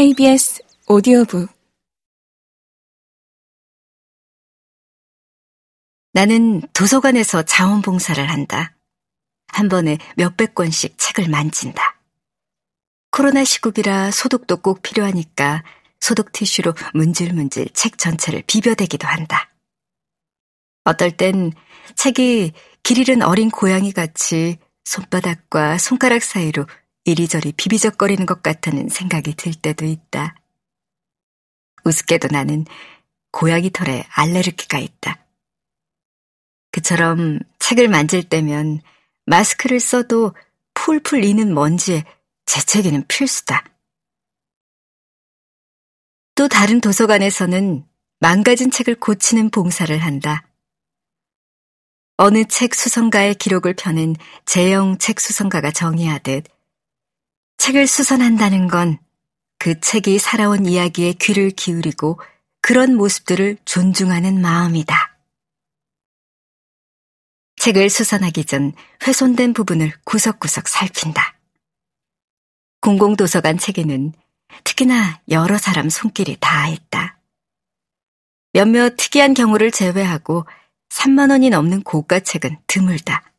KBS 오디오북 나는 도서관에서 자원봉사를 한다. 한 번에 몇백 권씩 책을 만진다. 코로나 시국이라 소독도 꼭 필요하니까 소독 티슈로 문질문질 책 전체를 비벼대기도 한다. 어떨 땐 책이 길 잃은 어린 고양이 같이 손바닥과 손가락 사이로 이리저리 비비적거리는 것 같다는 생각이 들 때도 있다. 우습게도 나는 고양이 털에 알레르기가 있다. 그처럼 책을 만질 때면 마스크를 써도 풀풀 이는 먼지에 재채기는 필수다. 또 다른 도서관에서는 망가진 책을 고치는 봉사를 한다. 어느 책 수성가의 기록을 펴는 재영 책 수성가가 정의하듯 책을 수선한다는 건 그 책이 살아온 이야기에 귀를 기울이고 그런 모습들을 존중하는 마음이다. 책을 수선하기 전 훼손된 부분을 구석구석 살핀다. 공공도서관 책에는 특히나 여러 사람 손길이 닿아있다. 몇몇 특이한 경우를 제외하고 3만 원이 넘는 고가 책은 드물다.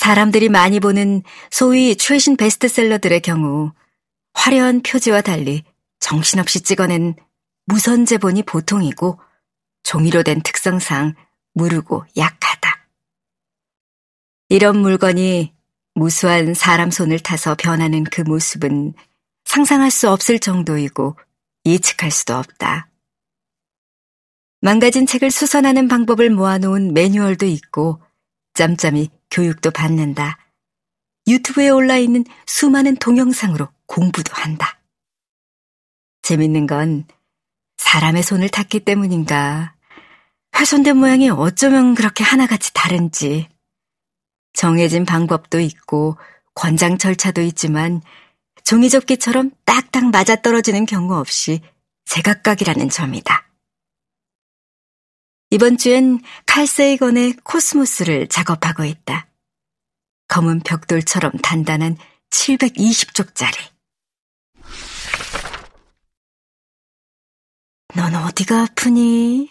사람들이 많이 보는 소위 최신 베스트셀러들의 경우 화려한 표지와 달리 정신없이 찍어낸 무선 제본이 보통이고 종이로 된 특성상 무르고 약하다. 이런 물건이 무수한 사람 손을 타서 변하는 그 모습은 상상할 수 없을 정도이고 예측할 수도 없다. 망가진 책을 수선하는 방법을 모아놓은 매뉴얼도 있고 짬짬이 교육도 받는다. 유튜브에 올라 있는 수많은 동영상으로 공부도 한다. 재밌는 건 사람의 손을 탔기 때문인가 훼손된 모양이 어쩌면 그렇게 하나같이 다른지 정해진 방법도 있고 권장 절차도 있지만 종이접기처럼 딱딱 맞아떨어지는 경우 없이 제각각이라는 점이다. 이번 주엔 칼세이건의 코스모스를 작업하고 있다. 검은 벽돌처럼 단단한 720쪽짜리. 넌 어디가 아프니?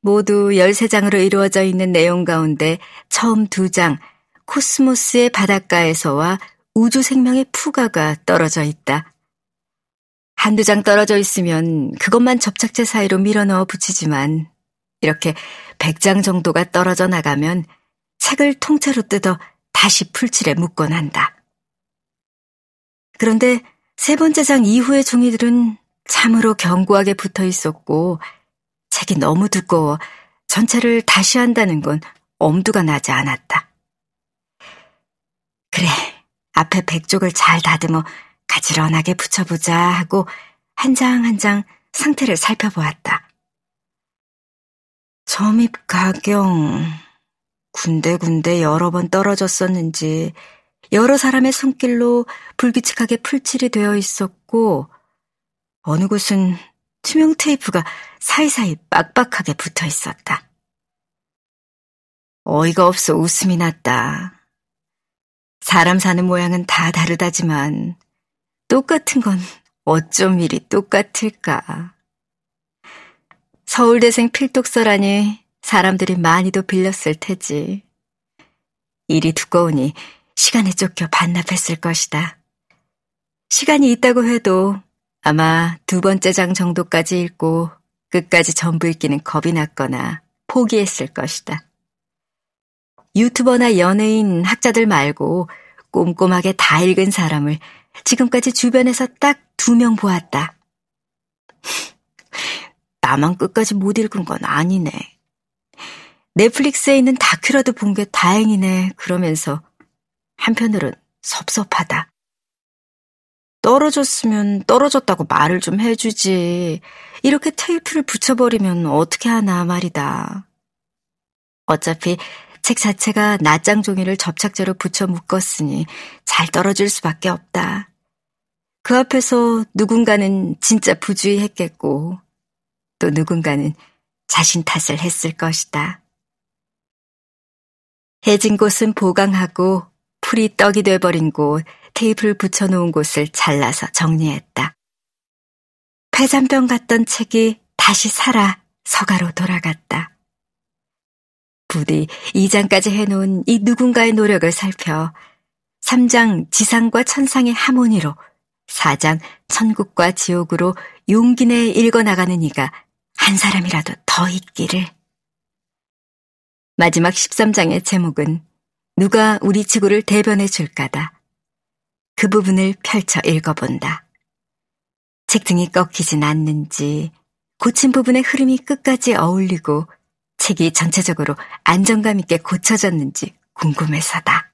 모두 13장으로 이루어져 있는 내용 가운데 처음 두 장, 코스모스의 바닷가에서와 우주 생명의 푸가가 떨어져 있다. 한두 장 떨어져 있으면 그것만 접착제 사이로 밀어 넣어 붙이지만 이렇게 100장 정도가 떨어져 나가면 책을 통째로 뜯어 다시 풀칠에 묶곤 한다. 그런데 세 번째 장 이후의 종이들은 참으로 견고하게 붙어 있었고 책이 너무 두꺼워 전체를 다시 한다는 건 엄두가 나지 않았다. 그래, 앞에 백쪽을 잘 다듬어 가지런하게 붙여보자 하고 한 장 한 장 상태를 살펴보았다. 점입 가경 군데군데 여러 번 떨어졌었는지 여러 사람의 손길로 불규칙하게 풀칠이 되어 있었고 어느 곳은 투명 테이프가 사이사이 빡빡하게 붙어 있었다. 어이가 없어 웃음이 났다. 사람 사는 모양은 다 다르다지만 똑같은 건 어쩜 이리 똑같을까. 서울대생 필독서라니 사람들이 많이도 빌렸을 테지. 일이 두꺼우니 시간에 쫓겨 반납했을 것이다. 시간이 있다고 해도 아마 두 번째 장 정도까지 읽고 끝까지 전부 읽기는 겁이 났거나 포기했을 것이다. 유튜버나 연예인, 학자들 말고 꼼꼼하게 다 읽은 사람을 지금까지 주변에서 딱 두 명 보았다. 나만 끝까지 못 읽은 건 아니네. 넷플릭스에 있는 다큐라도 본 게 다행이네. 그러면서 한편으론 섭섭하다. 떨어졌으면 떨어졌다고 말을 좀 해주지. 이렇게 테이프를 붙여버리면 어떻게 하나 말이다. 어차피 책 자체가 낱장 종이를 접착제로 붙여 묶었으니 잘 떨어질 수밖에 없다. 그 앞에서 누군가는 진짜 부주의했겠고, 또 누군가는 자신 탓을 했을 것이다. 해진 곳은 보강하고 풀이 떡이 돼버린 곳, 테이프를 붙여놓은 곳을 잘라서 정리했다. 폐잔병 같던 책이 다시 살아 서가로 돌아갔다. 부디 2장까지 해놓은 이 누군가의 노력을 살펴 3장 지상과 천상의 하모니로 4장 천국과 지옥으로 용기 내에 읽어나가는 이가 한 사람이라도 더 있기를. 마지막 13장의 제목은 누가 우리 지구를 대변해 줄까다. 그 부분을 펼쳐 읽어본다. 책 등이 꺾이진 않는지, 고친 부분의 흐름이 끝까지 어울리고 책이 전체적으로 안정감 있게 고쳐졌는지 궁금해서다.